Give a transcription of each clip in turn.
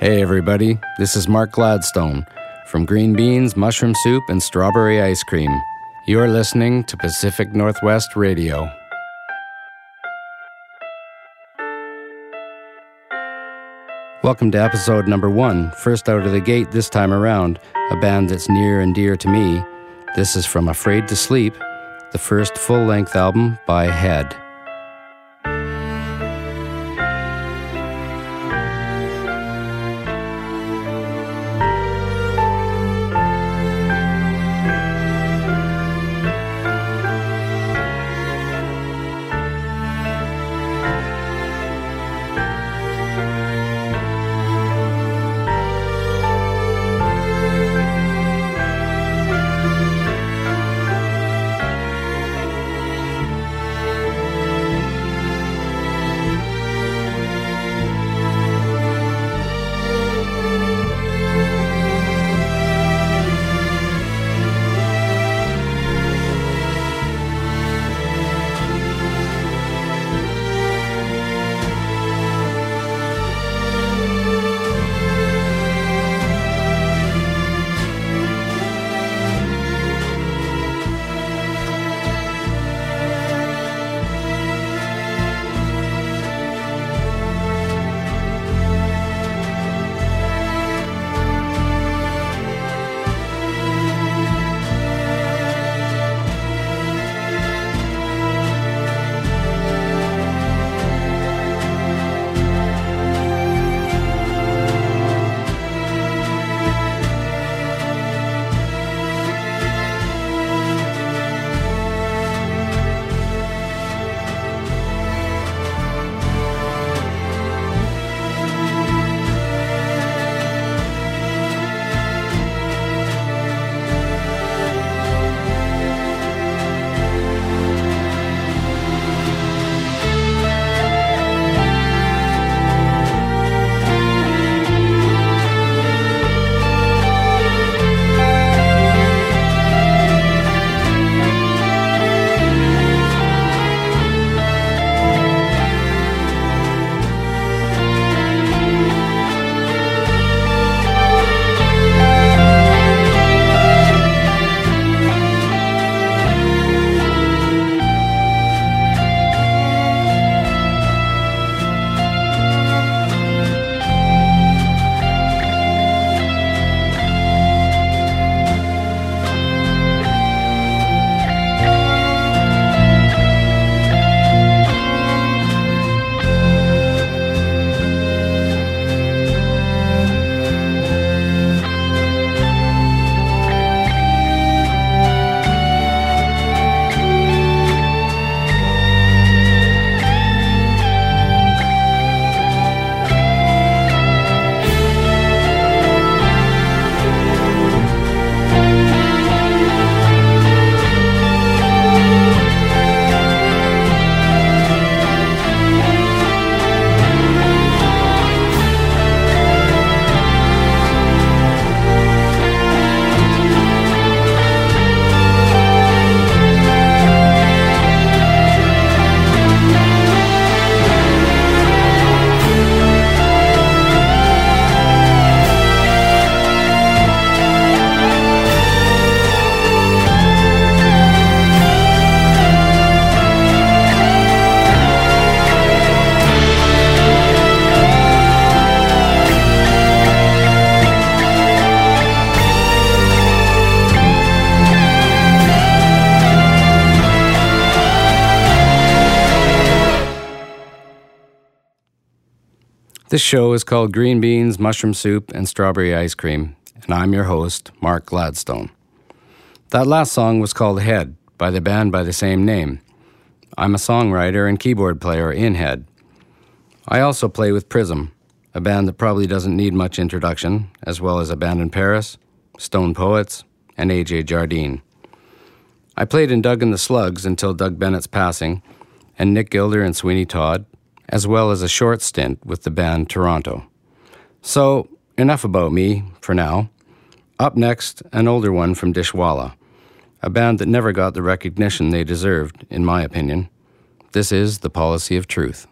Hey, everybody, this is Marc Gladstone from Green Beans, Mushroom Soup, and Strawberry Ice Cream. You're listening to Pacific Northwest Radio. Welcome to episode number one, first out of the gate this time around, a band that's near and dear to me. This is from Afraid to Sleep, the first full length album by Head. This show is called Green Beans, Mushroom Soup, and Strawberry Ice Cream, and I'm your host, Marc Gladstone. That last song was called Head by the band by the same name. I'm a songwriter and keyboard player in Head. I also play with Prism, a band that probably doesn't need much introduction, as well as Abandon Paris, Stone Poets, and AJ Jardine. I played in Doug and the Slugs until Doug Bennett's passing, and Nick Gilder and Sweeney Todd, as well as a short stint with the band Toronto. So, enough about me for now. Up next, an older one from Dishwalla, a band that never got the recognition they deserved, in my opinion. This is The Policy of Truth.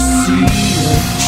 see it.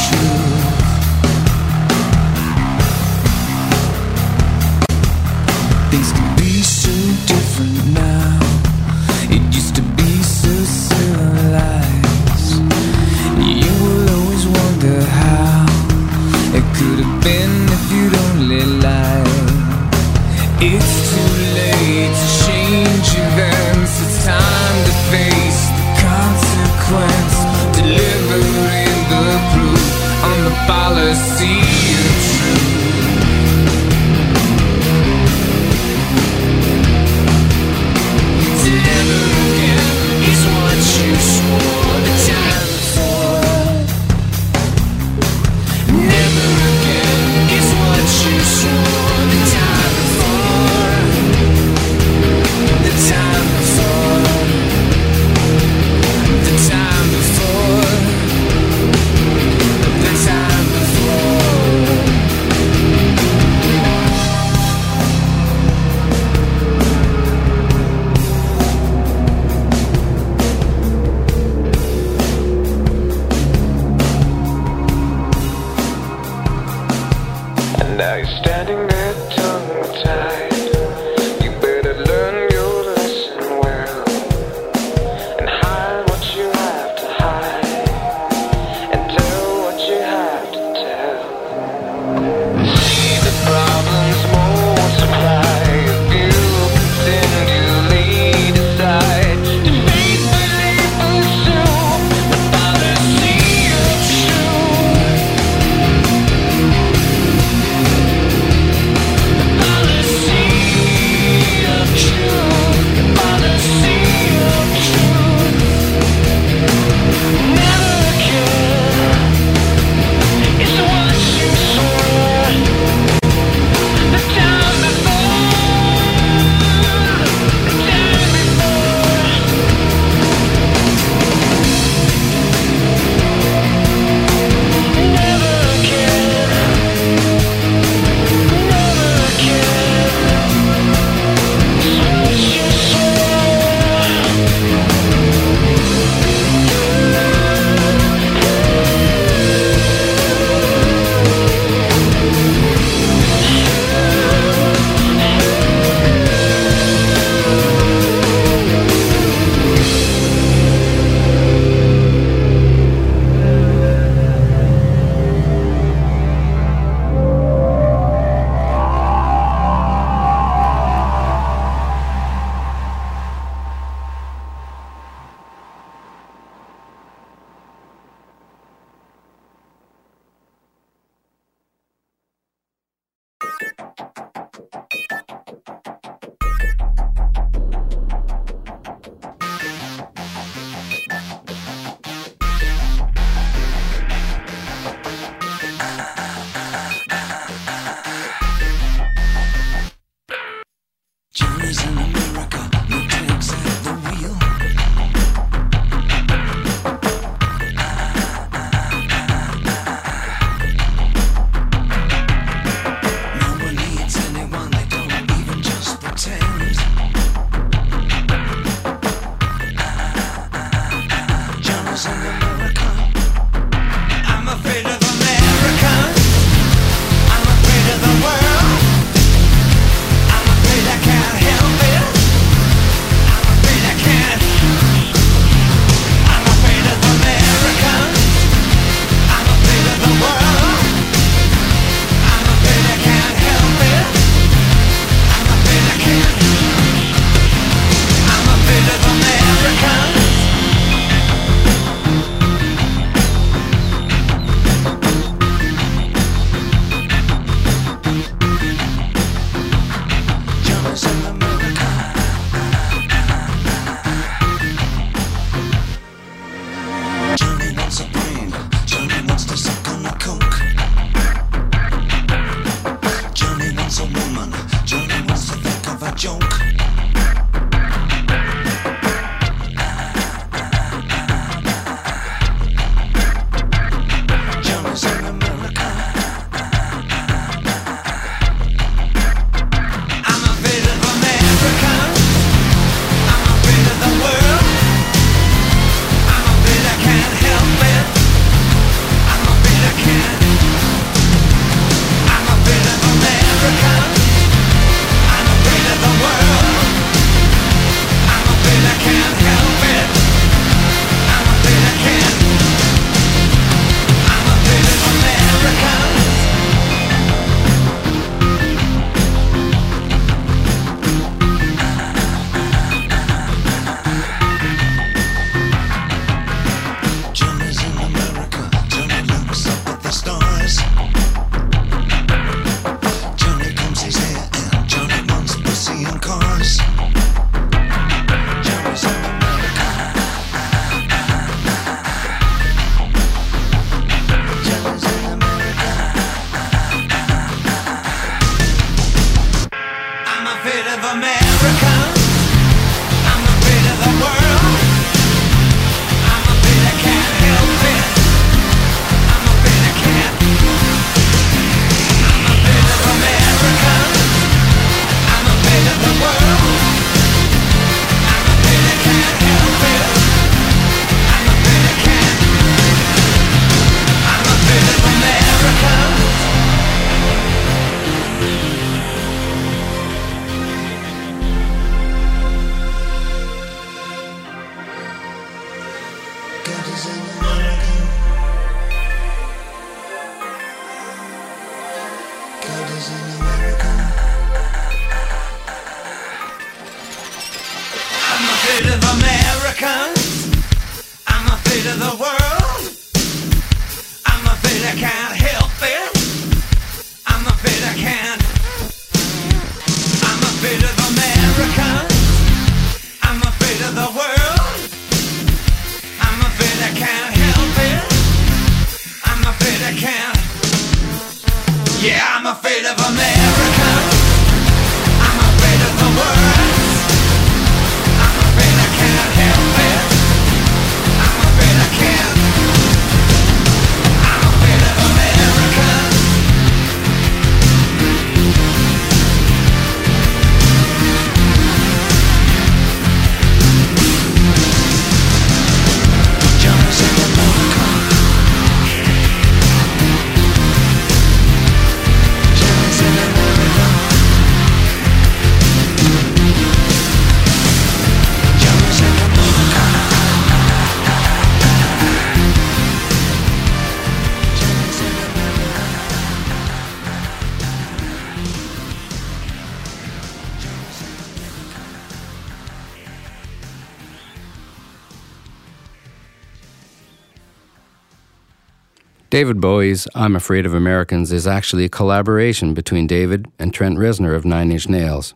David Bowie's I'm Afraid of Americans is actually a collaboration between David and Trent Reznor of Nine Inch Nails.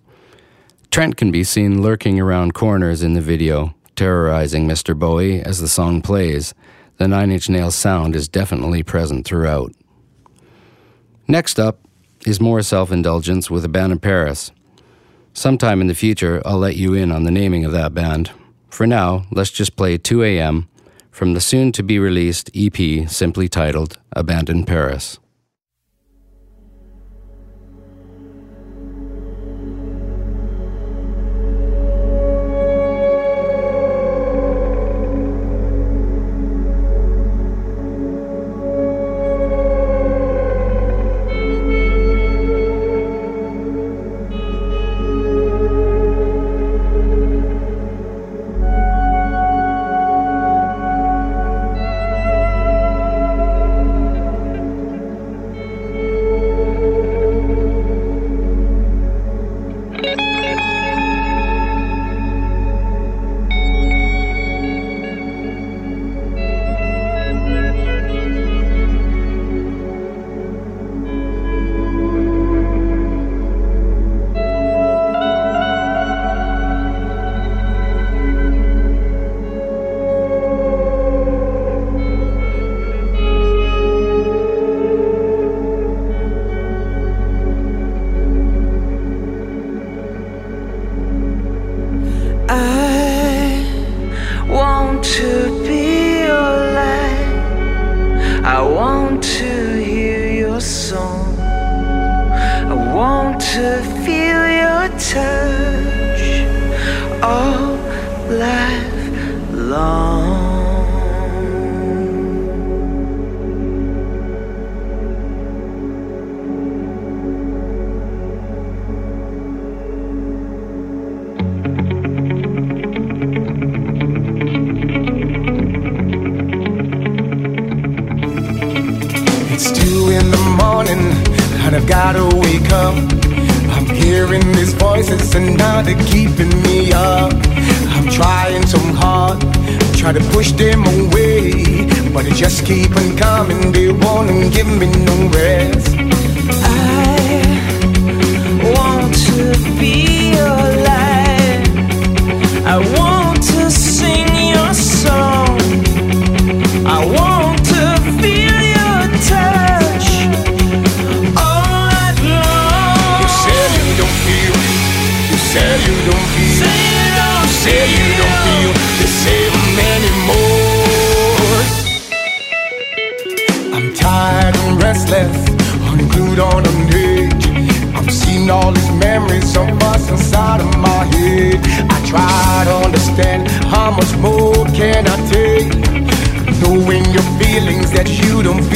Trent can be seen lurking around corners in the video, terrorizing Mr. Bowie as the song plays. The Nine Inch Nails sound is definitely present throughout. Next up is more self indulgence with Abandon Paris. Sometime in the future, I'll let you in on the naming of that band. For now, let's just play 2 a.m from the soon to be released EP simply titled Abandon Paris. Feelings that you don't feel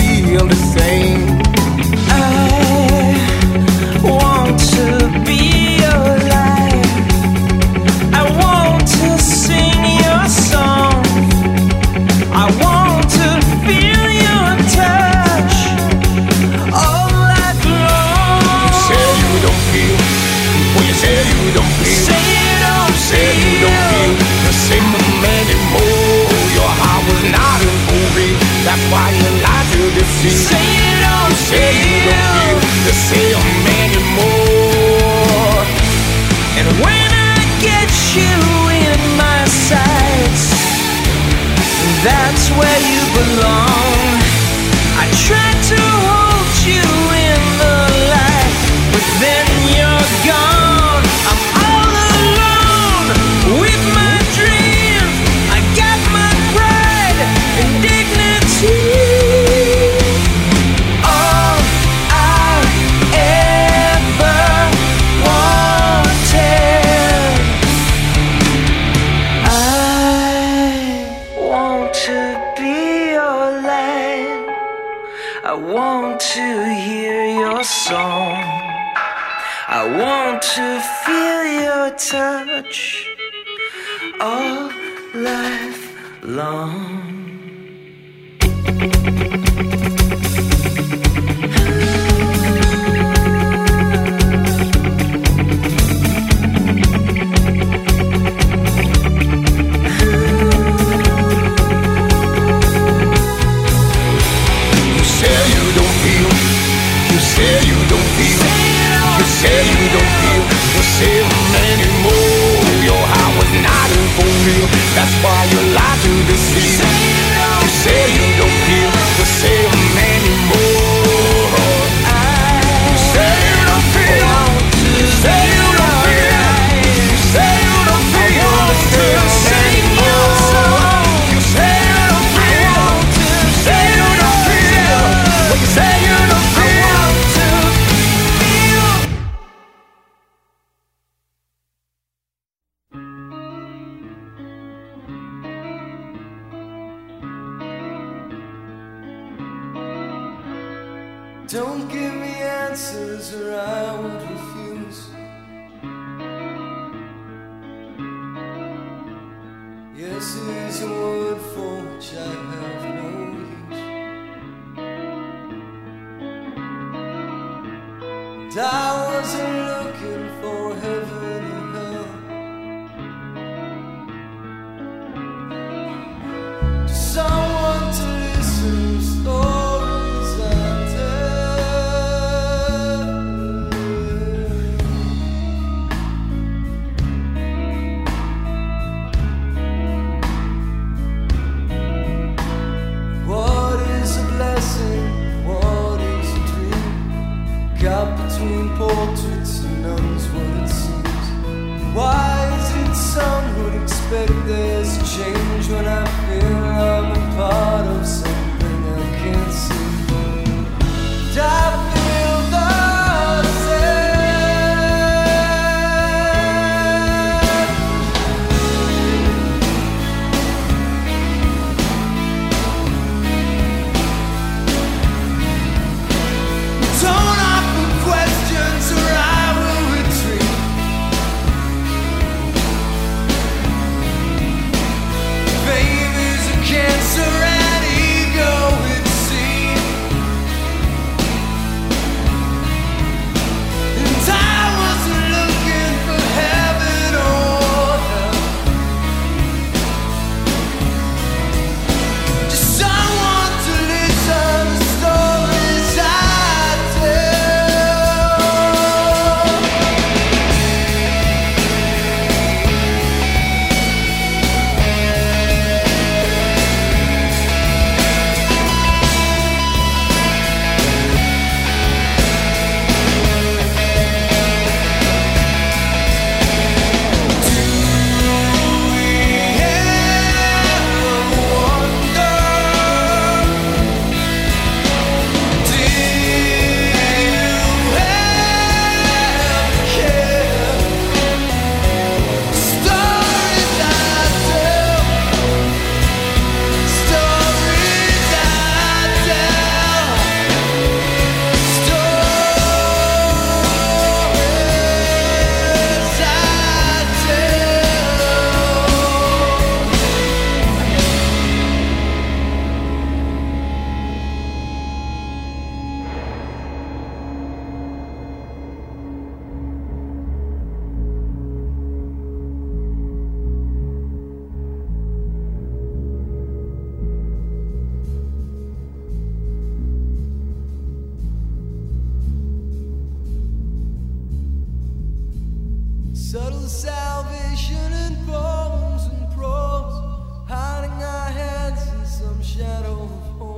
Subtle salvation in poems and prose, hiding our heads in some shadow of home.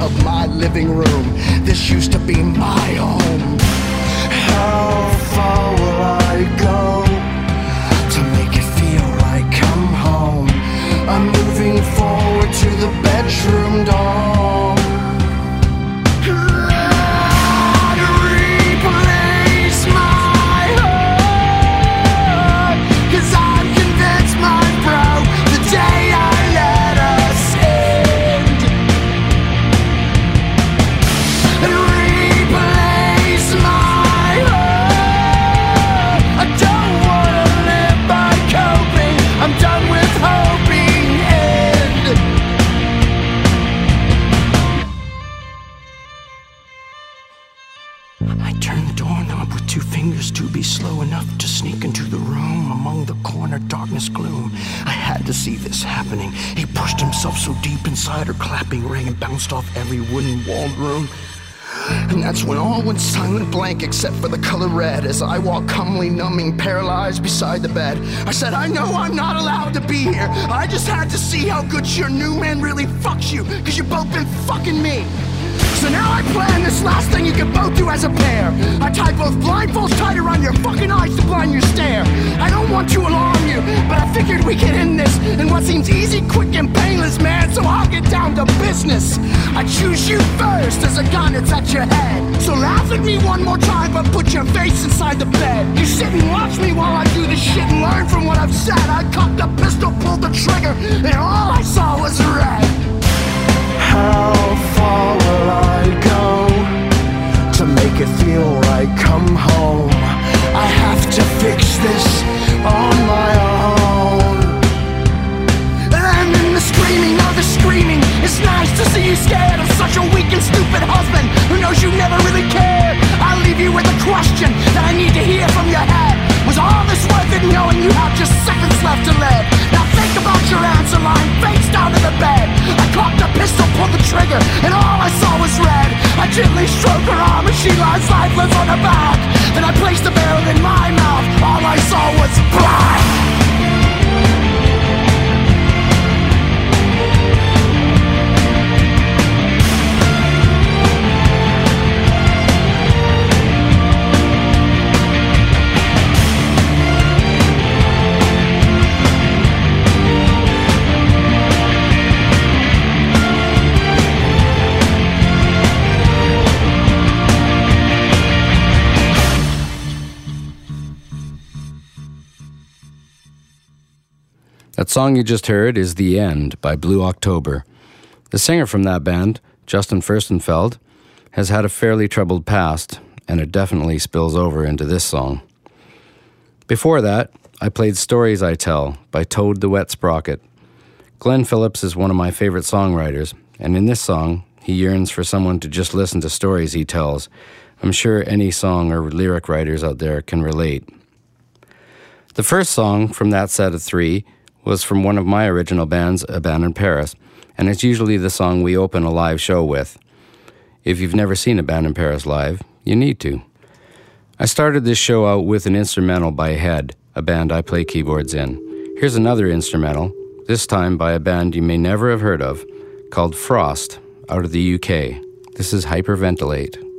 of my living room. This used that's when all went silent blank except for the color red as I walked calmly numbing, paralyzed beside the bed. I said, I know I'm not allowed to be here. I just had to see how good your new man really fucks you, cause you both been fucking me. So now I plan this last thing you can both do as a pair. I tie both blindfolds tight around your fucking eyes to blind your stare. I don't want to alarm you, but I figured we could end this in what seems easy, quick, and painless, man. So I'll get down to business. I choose you first as a gun that's at your head. So laugh at me one more time, but put your face inside the bed. You sit and watch me while I do this shit and learn from what I've said. I cocked the pistol, pulled the trigger, and all I saw was red. How I go to make it feel right? Come home. I have to fix this on my own. And then the screaming of the screaming. It's nice to see you scared of such a weak and stupid husband who knows you never really cared. I leave you with a question that I need to hear from your head. Was all this worth it knowing you have just seconds left to live? Your answer line, face down to the bed. I cocked the pistol, pulled the trigger, and all I saw was red. I gently stroked her arm and she lies lifeless on her back. Then I placed the barrel in my mouth, all I saw was black. Song you just heard is The End by Blue October. The singer from that band, Justin Furstenfeld, has had a fairly troubled past, and it definitely spills over into this song. Before that, I played Stories I Tell by Toad the Wet Sprocket. Glenn Phillips is one of my favorite songwriters, and in this song, he yearns for someone to just listen to stories he tells. I'm sure any song or lyric writers out there can relate. The first song from that set of three was from one of my original bands, Abandon Paris, and it's usually the song we open a live show with. If you've never seen Abandon Paris live, you need to. I started this show out with an instrumental by Head, a band I play keyboards in. Here's another instrumental, this time by a band you may never have heard of, called Frost, out of the UK. This is Hyperventilate.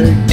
Gangsters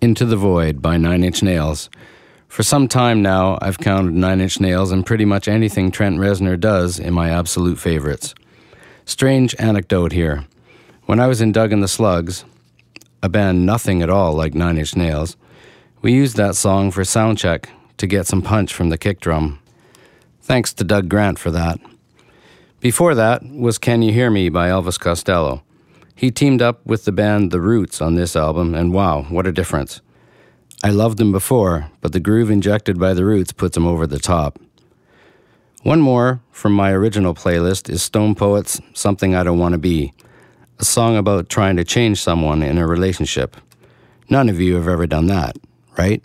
Into the Void by Nine Inch Nails. For some time now, I've counted Nine Inch Nails and pretty much anything Trent Reznor does in my absolute favorites. Strange anecdote here. When I was in Doug and the Slugs, a band nothing at all like Nine Inch Nails, we used that song for soundcheck to get some punch from the kick drum. Thanks to Doug Grant for that. Before that was Can You Hear Me by Elvis Costello. He teamed up with the band The Roots on this album, and wow, what a difference. I loved them before, but the groove injected by The Roots puts them over the top. One more from my original playlist is Stone Poets' Something I Don't Want to Be, a song about trying to change someone in a relationship. None of you have ever done that, right?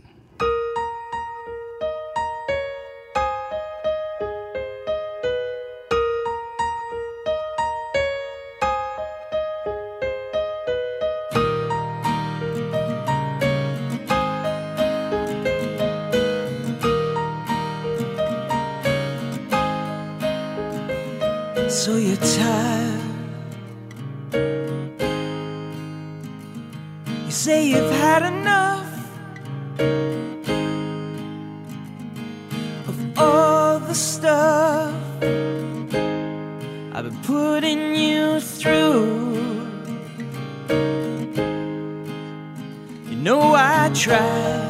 the stuff I've been putting you through. You know I tried.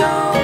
don't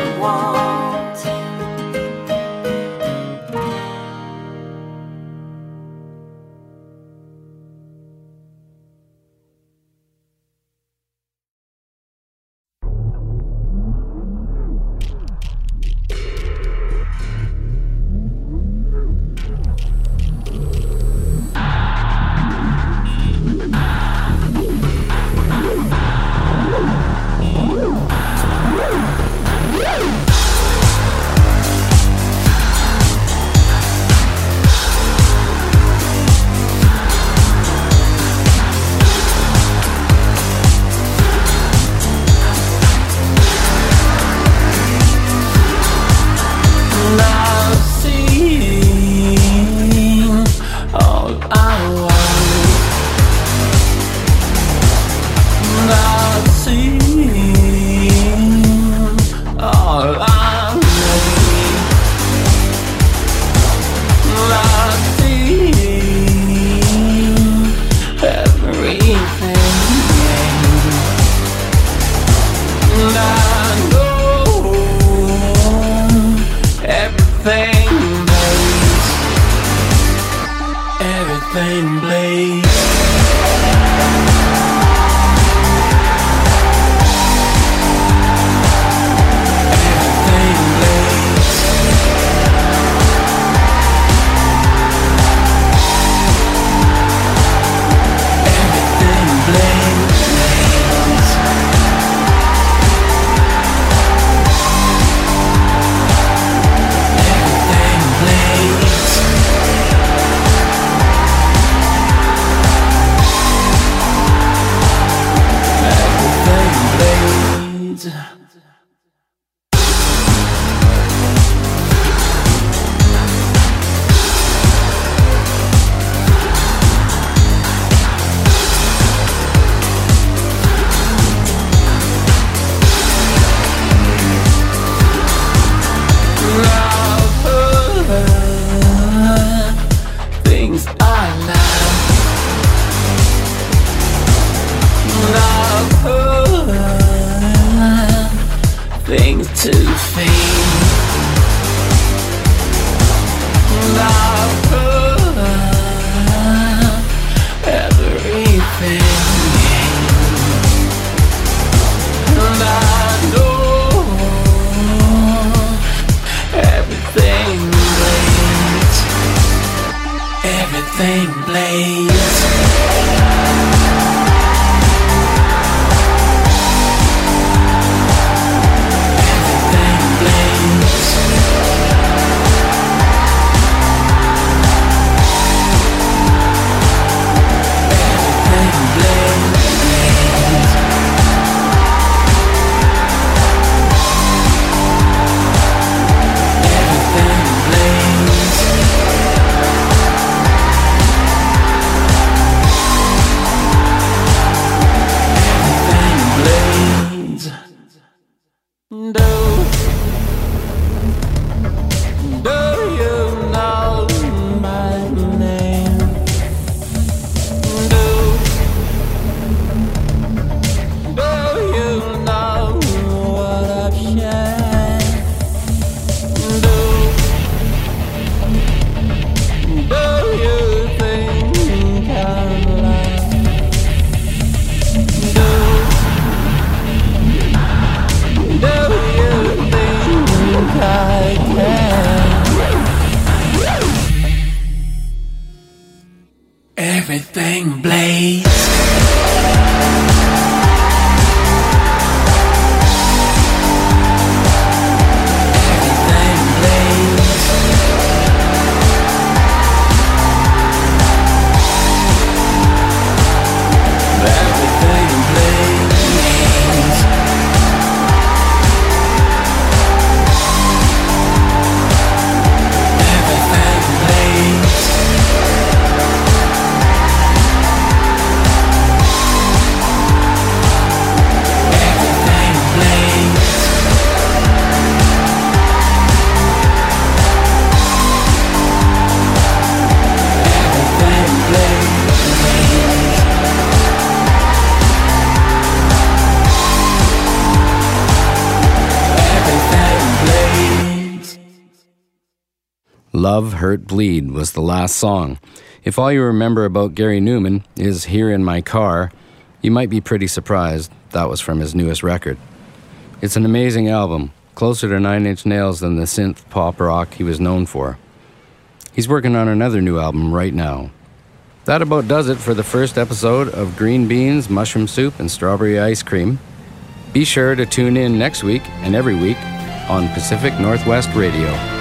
Hurt, Bleed was the last song. If all you remember about Gary Numan is Here in My Car, you might be pretty surprised that was from his newest record. It's an amazing album, closer to Nine Inch Nails than the synth pop rock he was known for. He's working on another new album right now. That about does it for the first episode of Green Beans, Mushroom Soup, and Strawberry Ice Cream. Be sure to tune in next week and every week on Pacific Northwest Radio.